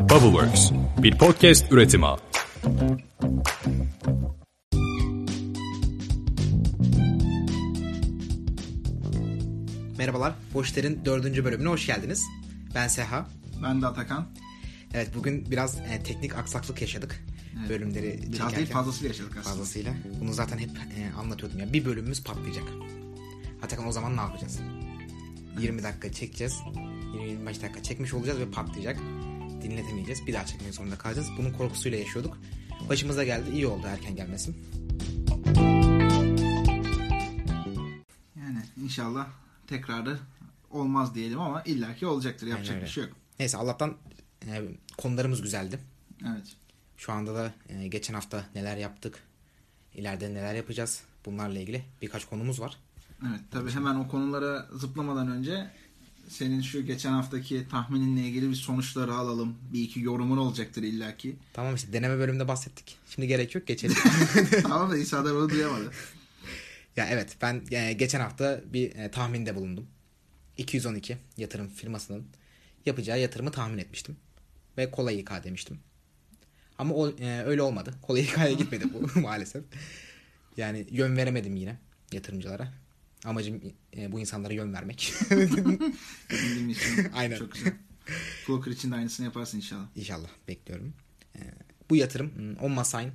Bubbleworks, bir podcast üretimi. Merhabalar, Boşler'in dördüncü bölümüne hoş geldiniz. Ben Seha. Ben de Atakan. Evet, bugün biraz e, teknik aksaklık yaşadık. Evet. Bölümleri Biraz çekerken. değil fazlasıyla yaşadık aslında. Fazlasıyla. Bunu zaten hep e, anlatıyordum ya. Bir bölümümüz patlayacak. Atakan o zaman ne yapacağız? 20 dakika çekeceğiz. 20-25 dakika çekmiş olacağız ve patlayacak. Dinletemeyeceğiz. Bir daha çekmek zorunda kalacağız. Bunun korkusuyla yaşıyorduk. Başımıza geldi. İyi oldu erken gelmesin. Yani inşallah tekrarı olmaz diyelim ama illaki olacaktır. Yapacak Aynen bir şey yok. Neyse Allah'tan e, konularımız güzeldi. Evet. Şu anda da e, geçen hafta neler yaptık, ileride neler yapacağız bunlarla ilgili birkaç konumuz var. Evet tabii hemen o konulara zıplamadan önce senin şu geçen haftaki tahmininle ilgili bir sonuçları alalım. Bir iki yorumun olacaktır illaki. Tamam işte deneme bölümünde bahsettik. Şimdi gerek yok geçelim. tamam da insanlar onu duyamadı. ya evet ben e, geçen hafta bir e, tahminde bulundum. 212 yatırım firmasının yapacağı yatırımı tahmin etmiştim. Ve kolay İK demiştim. Ama o e, öyle olmadı. Kolay İK'ya gitmedi bu maalesef. Yani yön veremedim yine yatırımcılara. Amacım e, bu insanlara yön vermek. Aynen. çok güzel. Flocker için de aynısını yaparsın inşallah. İnşallah bekliyorum. Ee, bu yatırım hmm, OnMasign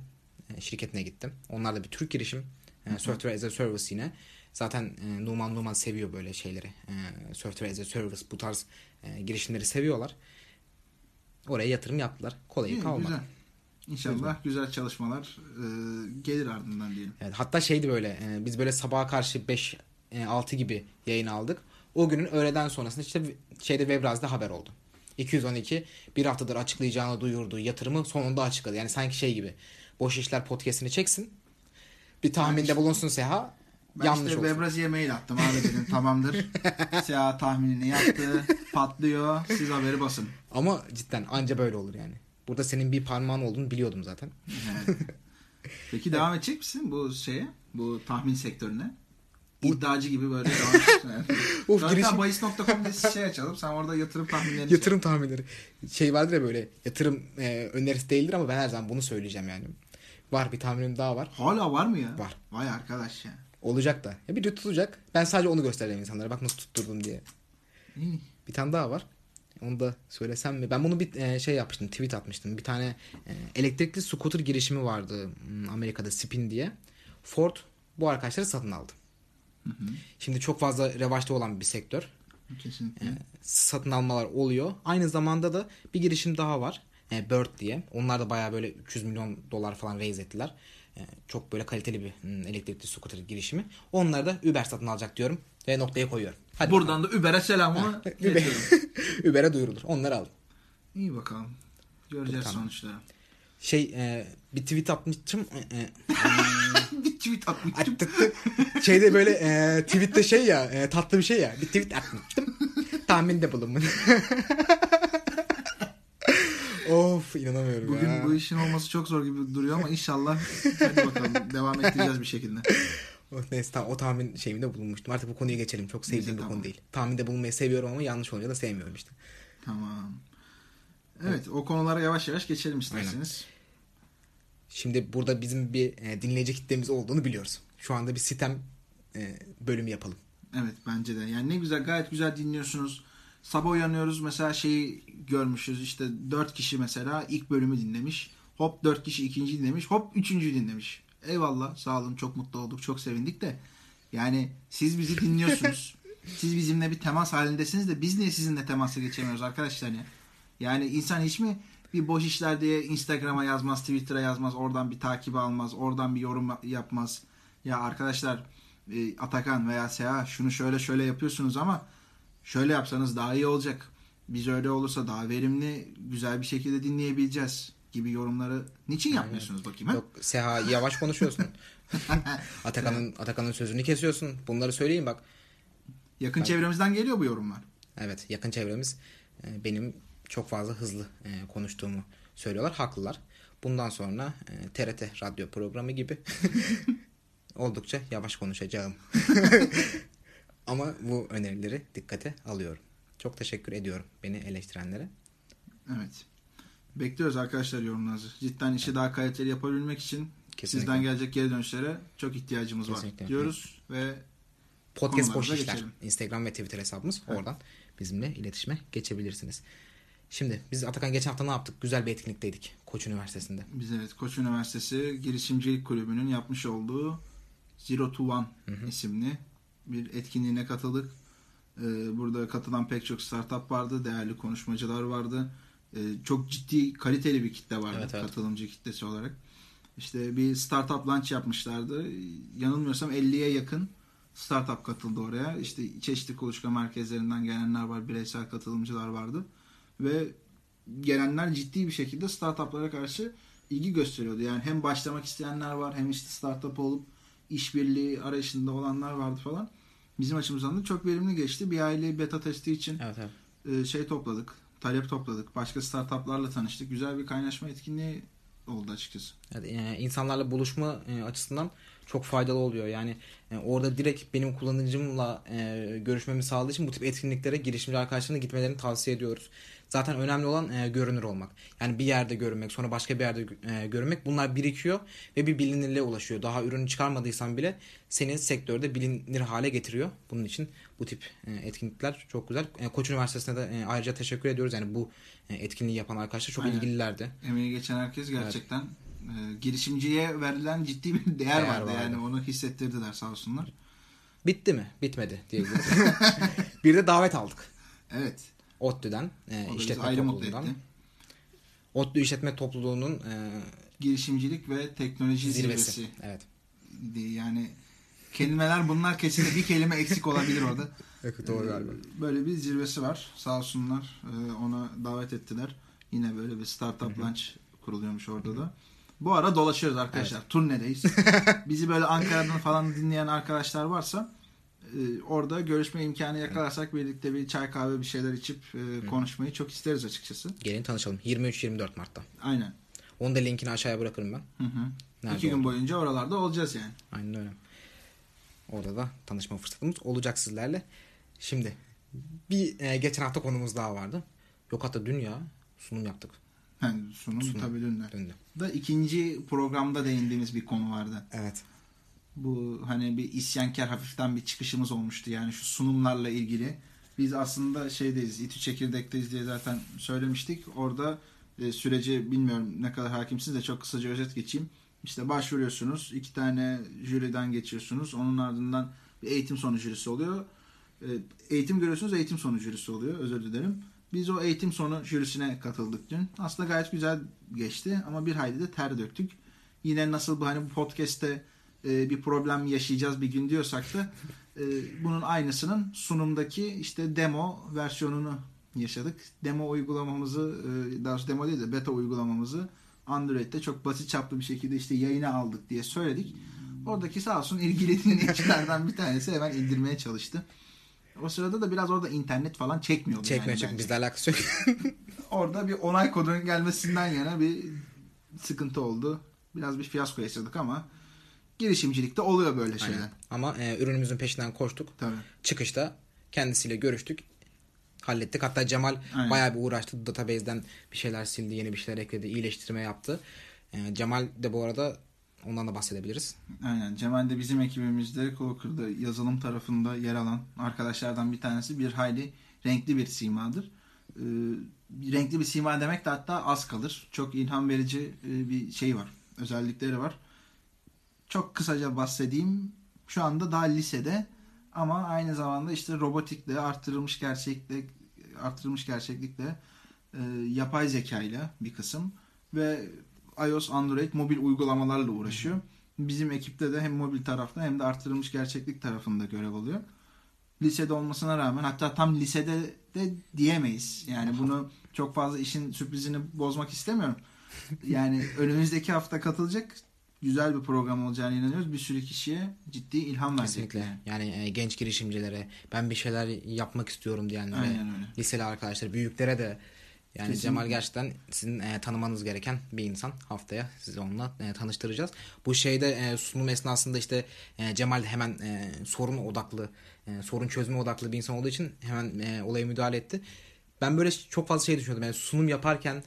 e, şirketine gittim. Onlar da bir Türk girişim. E, Software as a Service yine. Zaten e, Numan Numan seviyor böyle şeyleri. E, Software as a Service bu tarz e, girişimleri seviyorlar. Oraya yatırım yaptılar. Kolay İyi, kalmadı. güzel. İnşallah güzel çalışmalar e, gelir ardından diyelim. Evet, hatta şeydi böyle e, biz böyle sabaha karşı 5 e, 6 gibi yayın aldık. O günün öğleden sonrasında işte şeyde Webraz'da haber oldu. 212 bir haftadır açıklayacağını duyurduğu yatırımı sonunda açıkladı. Yani sanki şey gibi boş işler podcast'ini çeksin. Bir tahminde işte- bulunsun Seha. Ben yanlış işte olsun. Webrazi'ye mail attım abi dedim tamamdır. Siyah tahminini yaptı. Patlıyor. Siz haberi basın. Ama cidden anca böyle olur yani. Burada senin bir parmağın olduğunu biliyordum zaten. Evet. Peki devam edecek misin bu şeye? Bu tahmin sektörüne? İddiacı gibi böyle devam yani. Of, Zaten girişim- bahis.com diye şey açalım. Sen orada yatırım tahminlerini Yatırım tahminleri. Şey vardır ya böyle yatırım e, önerisi değildir ama ben her zaman bunu söyleyeceğim yani. Var bir tahminim daha var. şey. Hala var mı ya? Var. Vay arkadaş ya. Olacak da. Ya bir de tutacak. Ben sadece onu göstereceğim insanlara. Bak nasıl tutturdum diye. Bir tane daha var. Onu da söylesem mi? Ben bunu bir e, şey yapmıştım. Tweet atmıştım. Bir tane e, elektrikli scooter girişimi vardı. hmm, Amerika'da Spin diye. Ford bu arkadaşları satın aldı. Şimdi çok fazla revaçta olan bir sektör. Kesinlikle. Satın almalar oluyor. Aynı zamanda da bir girişim daha var. E, Bird diye. Onlar da bayağı böyle 300 milyon dolar falan raise ettiler. E, çok böyle kaliteli bir hmm, elektrikli scooter girişimi. Onları da Uber satın alacak diyorum. Ve noktaya koyuyorum. Hadi Buradan da Uber'e selamımı Uber. Uber'e duyurulur. Onları aldım. İyi bakalım. Göreceğiz Tamam. sonuçları. Şey e, bir tweet atmıştım. E, e, tweet atmıştım. attıktı. Şeyde böyle e, tweette şey ya e, tatlı bir şey ya. Bir tweet atmıştım. Tahminde bulunmun. of inanamıyorum Bugün ya. bu işin olması çok zor gibi duruyor ama inşallah hadi bakalım devam ettireceğiz bir şekilde. Oh, neyse tamam, o tahmin şeyimde bulunmuştum. Artık bu konuya geçelim. Çok sevdiğim Neyse, bir tamam. konu değil. Tahminde bulunmayı seviyorum ama yanlış olunca da sevmiyorum işte. Tamam. Evet o konulara yavaş yavaş geçelim isterseniz. Şimdi burada bizim bir e, dinleyici kitlemiz olduğunu biliyoruz. Şu anda bir sitem e, bölümü yapalım. Evet bence de. Yani ne güzel gayet güzel dinliyorsunuz. Sabah uyanıyoruz mesela şeyi görmüşüz işte dört kişi mesela ilk bölümü dinlemiş. Hop dört kişi ikinci dinlemiş. Hop üçüncüyü dinlemiş. Eyvallah sağ olun çok mutlu olduk çok sevindik de. Yani siz bizi dinliyorsunuz. siz bizimle bir temas halindesiniz de biz niye sizinle temasa geçemiyoruz arkadaşlar ya? Yani insan hiç mi bir boş işler diye Instagram'a yazmaz, Twitter'a yazmaz, oradan bir takip almaz, oradan bir yorum yapmaz. Ya arkadaşlar e, Atakan veya Seha şunu şöyle şöyle yapıyorsunuz ama şöyle yapsanız daha iyi olacak. Biz öyle olursa daha verimli, güzel bir şekilde dinleyebileceğiz gibi yorumları niçin yapmıyorsunuz bakayım? Yok Seha yavaş konuşuyorsun. Atakan'ın Atakan'ın sözünü kesiyorsun. Bunları söyleyeyim bak. Yakın çevremizden geliyor bu yorumlar. Evet yakın çevremiz e, benim çok fazla hızlı e, konuştuğumu söylüyorlar. Haklılar. Bundan sonra e, TRT radyo programı gibi oldukça yavaş konuşacağım. Ama bu önerileri dikkate alıyorum. Çok teşekkür ediyorum beni eleştirenlere. Evet. Bekliyoruz arkadaşlar yorumlarınızı. Cidden işi daha kaliteli yapabilmek için Kesinlikle. sizden gelecek geri dönüşlere çok ihtiyacımız Kesinlikle. var diyoruz ve Podcast boş işler. geçelim. Instagram ve Twitter hesabımız. Oradan bizimle iletişime geçebilirsiniz. Şimdi biz Atakan geçen hafta ne yaptık? Güzel bir etkinlikteydik. Koç Üniversitesi'nde. biz evet Koç Üniversitesi Girişimcilik Kulübü'nün yapmış olduğu Zero to One isimli bir etkinliğine katıldık. Ee, burada katılan pek çok startup vardı, değerli konuşmacılar vardı. Ee, çok ciddi, kaliteli bir kitle vardı Evet, evet. katılımcı kitlesi olarak. İşte bir startup launch yapmışlardı. Yanılmıyorsam 50'ye yakın startup katıldı oraya. İşte çeşitli kuluçka merkezlerinden gelenler var, bireysel katılımcılar vardı. Ve gelenler ciddi bir şekilde startuplara karşı ilgi gösteriyordu. Yani hem başlamak isteyenler var hem işte startup olup işbirliği arayışında olanlar vardı falan. Bizim açımızdan da çok verimli geçti. Bir aile beta testi için Evet evet. e, şey topladık, talep topladık. Başka startuplarla tanıştık. Güzel bir kaynaşma etkinliği oldu açıkçası. Evet, e, insanlarla buluşma e, açısından çok faydalı oluyor. Yani e, orada direkt benim kullanıcımla görüşmemi sağladığı için bu tip etkinliklere girişimci arkadaşlarına gitmelerini tavsiye ediyoruz. Zaten önemli olan görünür olmak. Yani bir yerde görünmek, sonra başka bir yerde görünmek bunlar birikiyor ve bir bilinirliğe ulaşıyor. Daha ürünü çıkarmadıysan bile seni sektörde bilinir hale getiriyor. Bunun için bu tip etkinlikler çok güzel. Koç Üniversitesi'ne de ayrıca teşekkür ediyoruz. Yani bu etkinliği yapan arkadaşlar çok Aynen. ilgililerdi. Emeği geçen herkes gerçekten e, girişimciye verilen ciddi bir değer, Değer vardı. vardı. Yani onu hissettirdiler sağ olsunlar. Bitti mi? Bitmedi diyebiliriz. bir de davet aldık. Evet. ODTÜ'den, e, işletme topluluğundan. ODTÜ İşletme Topluluğu'nun e, Girişimcilik ve teknoloji zirvesi. zirvesi. Evet. Yani kelimeler bunlar kesin bir kelime eksik olabilir orada. Evet, Ee, Böyle bir zirvesi var. Sağ olsunlar e, ona davet ettiler. Yine böyle bir startup launch kuruluyormuş orada da. Bu ara dolaşıyoruz arkadaşlar. Turnedeyiz. Bizi böyle Ankara'dan falan dinleyen arkadaşlar varsa e, orada görüşme imkanı yakalarsak birlikte bir çay kahve bir şeyler içip e, konuşmayı çok isteriz açıkçası. Gelin tanışalım. 23-24 Mart'ta. Aynen. Onun da linkini aşağıya bırakırım ben. Hı hı. Nerede İki gün oldu? boyunca oralarda olacağız yani. Aynen öyle. Orada da tanışma fırsatımız olacak sizlerle. Şimdi bir e, geçen hafta konumuz daha vardı. Yok hatta dün ya sunum yaptık. Yani sunum, Sunum. tabii dünler. Dün de. Da ikinci programda değindiğimiz bir konu vardı. Evet. Bu hani bir isyankar hafiften bir çıkışımız olmuştu yani şu sunumlarla ilgili. Biz aslında şeydeyiz, İTÜ Çekirdek'teyiz diye zaten söylemiştik. Orada e, süreci bilmiyorum ne kadar hakimsiniz de çok kısaca özet geçeyim. İşte başvuruyorsunuz, iki tane jüriden geçiyorsunuz. Onun ardından bir eğitim sonu jürisi oluyor. E, eğitim görüyorsunuz, eğitim sonu jürisi oluyor. Özür dilerim. Biz o eğitim sonu jürisine katıldık dün. Aslında gayet güzel geçti ama bir hayli de ter döktük. Yine nasıl bu hani bu podcast'te e, bir problem yaşayacağız bir gün diyorsak da e, bunun aynısının sunumdaki işte demo versiyonunu yaşadık. Demo uygulamamızı daha demo değil de beta uygulamamızı Android'de çok basit çaplı bir şekilde işte yayına aldık diye söyledik. Oradaki sağ olsun ilgili dinleyicilerden bir tanesi hemen indirmeye çalıştı. O sırada da biraz orada internet falan çekmiyordu. Çekmiyor yani çünkü bizle alakası yok. Orada bir onay kodunun gelmesinden yana bir sıkıntı oldu. Biraz bir fiyasko yaşadık ama girişimcilikte oluyor böyle şeyler. Aynen. Ama e, ürünümüzün peşinden koştuk. Tabii. Çıkışta kendisiyle görüştük. Hallettik. Hatta Cemal Aynen. bayağı bir uğraştı. Database'den bir şeyler sildi, yeni bir şeyler ekledi, iyileştirme yaptı. E, Cemal de bu arada ondan da bahsedebiliriz. Aynen. Cemal de bizim ekibimizde Clocker'da yazılım tarafında yer alan arkadaşlardan bir tanesi bir hayli renkli bir simadır. Ee, renkli bir sima demek de hatta az kalır. Çok ilham verici e, bir şey var. Özellikleri var. Çok kısaca bahsedeyim. Şu anda daha lisede ama aynı zamanda işte robotikle, arttırılmış gerçeklik, arttırılmış gerçeklikle, e, yapay zekayla bir kısım ve iOS, Android mobil uygulamalarla uğraşıyor. Bizim ekipte de hem mobil tarafta hem de arttırılmış gerçeklik tarafında görev alıyor. Lisede olmasına rağmen hatta tam lisede de diyemeyiz. Yani bunu çok fazla işin sürprizini bozmak istemiyorum. Yani önümüzdeki hafta katılacak güzel bir program olacağını inanıyoruz. Bir sürü kişiye ciddi ilham verecek. Kesinlikle. Yani e, genç girişimcilere, ben bir şeyler yapmak istiyorum diyenlere, Aynen öyle. liseli arkadaşlar, büyüklere de yani Kesinlikle. Cemal gerçekten sizin e, tanımanız gereken bir insan. Haftaya sizi onunla e, tanıştıracağız. Bu şeyde e, sunum esnasında işte e, Cemal hemen e, sorun odaklı, e, sorun çözme odaklı bir insan olduğu için hemen e, olaya müdahale etti. Ben böyle çok fazla şey düşünüyordum. Yani sunum yaparken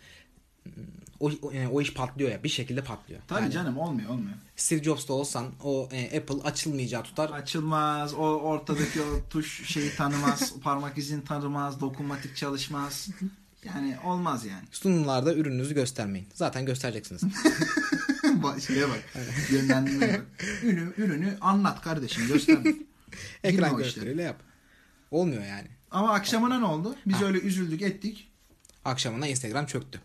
o, yani o iş patlıyor ya bir şekilde patlıyor. Tabii Yani canım olmuyor olmuyor. Steve Jobs'ta olsan o e, Apple açılmayacağı tutar. Açılmaz. O ortadaki o tuş şeyi tanımaz. parmak izini tanımaz. Dokunmatik çalışmaz. Yani olmaz yani. Sunumlarda ürününüzü göstermeyin. Zaten göstereceksiniz. Şeye bak. Yönlendirmeye bak. Ürünü, ürünü anlat kardeşim göster. Girme Ekran gösteriyle yap. Olmuyor yani. Ama akşamına ne oldu? Biz Ha. öyle üzüldük ettik. Akşamına Instagram çöktü.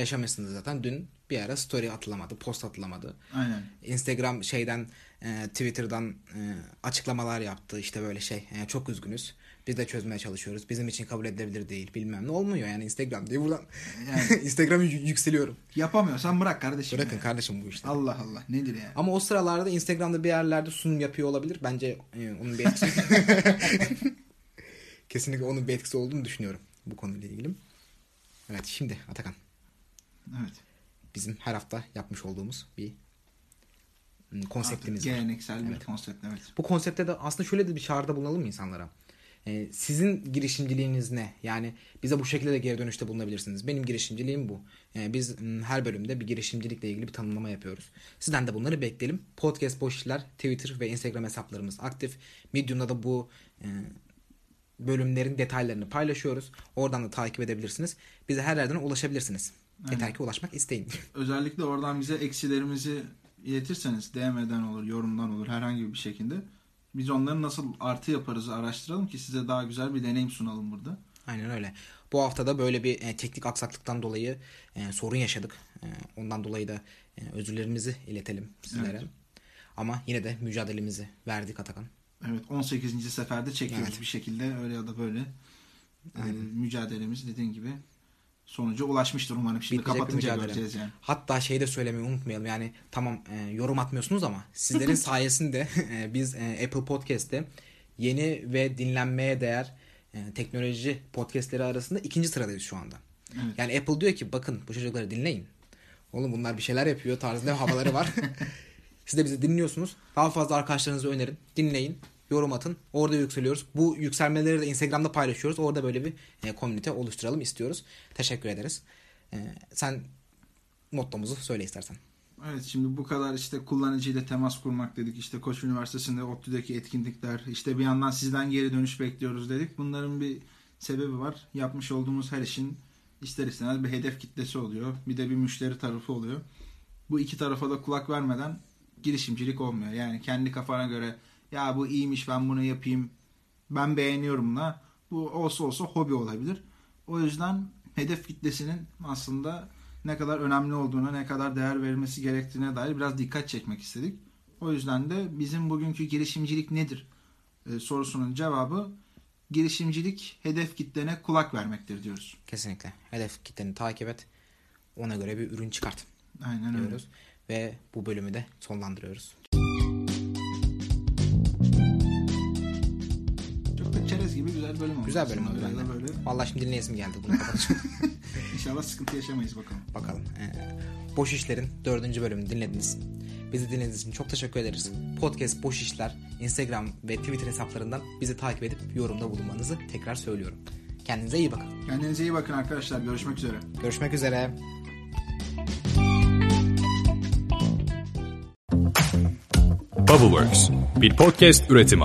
Yaşamışsınız zaten. Dün bir ara story atılamadı, post atılamadı. Aynen. Instagram şeyden e, Twitter'dan e, açıklamalar yaptı. İşte böyle şey e, çok üzgünüz. Biz de çözmeye çalışıyoruz. Bizim için kabul edilebilir değil. Bilmem ne olmuyor yani Instagram diye buradan Yani Instagram'ı yü- yükseliyorum. yapamıyorsan bırak kardeşim. Bırakın ya. kardeşim bu işte. Allah Allah nedir yani? Ama o sıralarda Instagram'da bir yerlerde sunum yapıyor olabilir. Bence e, onun bir etkisi. Kesinlikle onun bir etkisi olduğunu düşünüyorum bu konuyla ilgili. Evet şimdi Atakan Evet. bizim her hafta yapmış olduğumuz bir hmm, konseptimiz Artık var. Geleneksel bir Evet. konsept evet. Bu konsepte de aslında şöyle de bir çağrıda bulunalım insanlara? Ee, sizin girişimciliğiniz ne? Yani bize bu şekilde de geri dönüşte bulunabilirsiniz. Benim girişimciliğim bu. Ee, biz hmm, her bölümde bir girişimcilikle ilgili bir tanımlama yapıyoruz. Sizden de bunları bekleyelim. Podcast Boş İşler, Twitter ve Instagram hesaplarımız aktif. Medium'da da bu e, bölümlerin detaylarını paylaşıyoruz. Oradan da takip edebilirsiniz. Bize her yerden ulaşabilirsiniz. Yeter ki ulaşmak isteyin. Özellikle oradan bize eksilerimizi iletirseniz DM'den olur, yorumdan olur herhangi bir şekilde. Biz onları nasıl artı yaparız araştıralım ki size daha güzel bir deneyim sunalım burada. Aynen öyle. Bu hafta da böyle bir e, teknik aksaklıktan dolayı e, sorun yaşadık. E, ondan dolayı da e, özürlerimizi iletelim sizlere. Evet. Ama yine de mücadelemizi verdik Atakan. Evet 18. seferde çekiyoruz Evet. bir şekilde öyle ya da böyle. Ee, mücadelemiz dediğin gibi sonuca ulaşmıştır umarım. Şimdi Bitecek kapatınca göreceğiz yani. Hatta şeyi de söylemeyi unutmayalım. Yani tamam e, yorum atmıyorsunuz ama sizlerin sayesinde e, biz e, Apple Podcast'te yeni ve dinlenmeye değer e, teknoloji podcastleri arasında ikinci sıradayız şu anda. Evet. Yani Apple diyor ki bakın bu çocukları dinleyin. Oğlum bunlar bir şeyler yapıyor tarzında havaları var. Siz de bizi dinliyorsunuz. Daha fazla arkadaşlarınıza önerin. Dinleyin. Yorum atın. Orada yükseliyoruz. Bu yükselmeleri de Instagram'da paylaşıyoruz. Orada böyle bir e, komünite oluşturalım istiyoruz. Teşekkür ederiz. E, sen mottomuzu söyle istersen. Evet şimdi bu kadar işte kullanıcıyla temas kurmak dedik. İşte Koç Üniversitesi'nde ODTÜ'deki etkinlikler. işte bir yandan sizden geri dönüş bekliyoruz dedik. Bunların bir sebebi var. Yapmış olduğumuz her işin ister istemez bir hedef kitlesi oluyor. Bir de bir müşteri tarafı oluyor. Bu iki tarafa da kulak vermeden girişimcilik olmuyor. Yani kendi kafana göre ya bu iyiymiş ben bunu yapayım ben beğeniyorumla bu olsa olsa hobi olabilir. O yüzden hedef kitlesinin aslında ne kadar önemli olduğuna, ne kadar değer verilmesi gerektiğine dair biraz dikkat çekmek istedik. O yüzden de bizim bugünkü girişimcilik nedir e, sorusunun cevabı girişimcilik hedef kitlene kulak vermektir diyoruz. Kesinlikle. Hedef kitleni takip et. Ona göre bir ürün çıkart Aynen öyle. diyoruz. Ve bu bölümü de sonlandırıyoruz. Güzel bölüm oldu. Güzel bölüm oldu bende. böyle. böyle. Vallahi şimdi dinleyesim geldi bunu. İnşallah sıkıntı yaşamayız bakalım. Bakalım. Ee, Boş İşler'in dördüncü bölümünü dinlediniz. Bizi dinlediğiniz için çok teşekkür ederiz. Podcast Boş İşler Instagram ve Twitter hesaplarından bizi takip edip yorumda bulunmanızı tekrar söylüyorum. Kendinize iyi bakın. Kendinize iyi bakın arkadaşlar. Görüşmek üzere. Görüşmek üzere. Bubbleworks, bir podcast üretimi.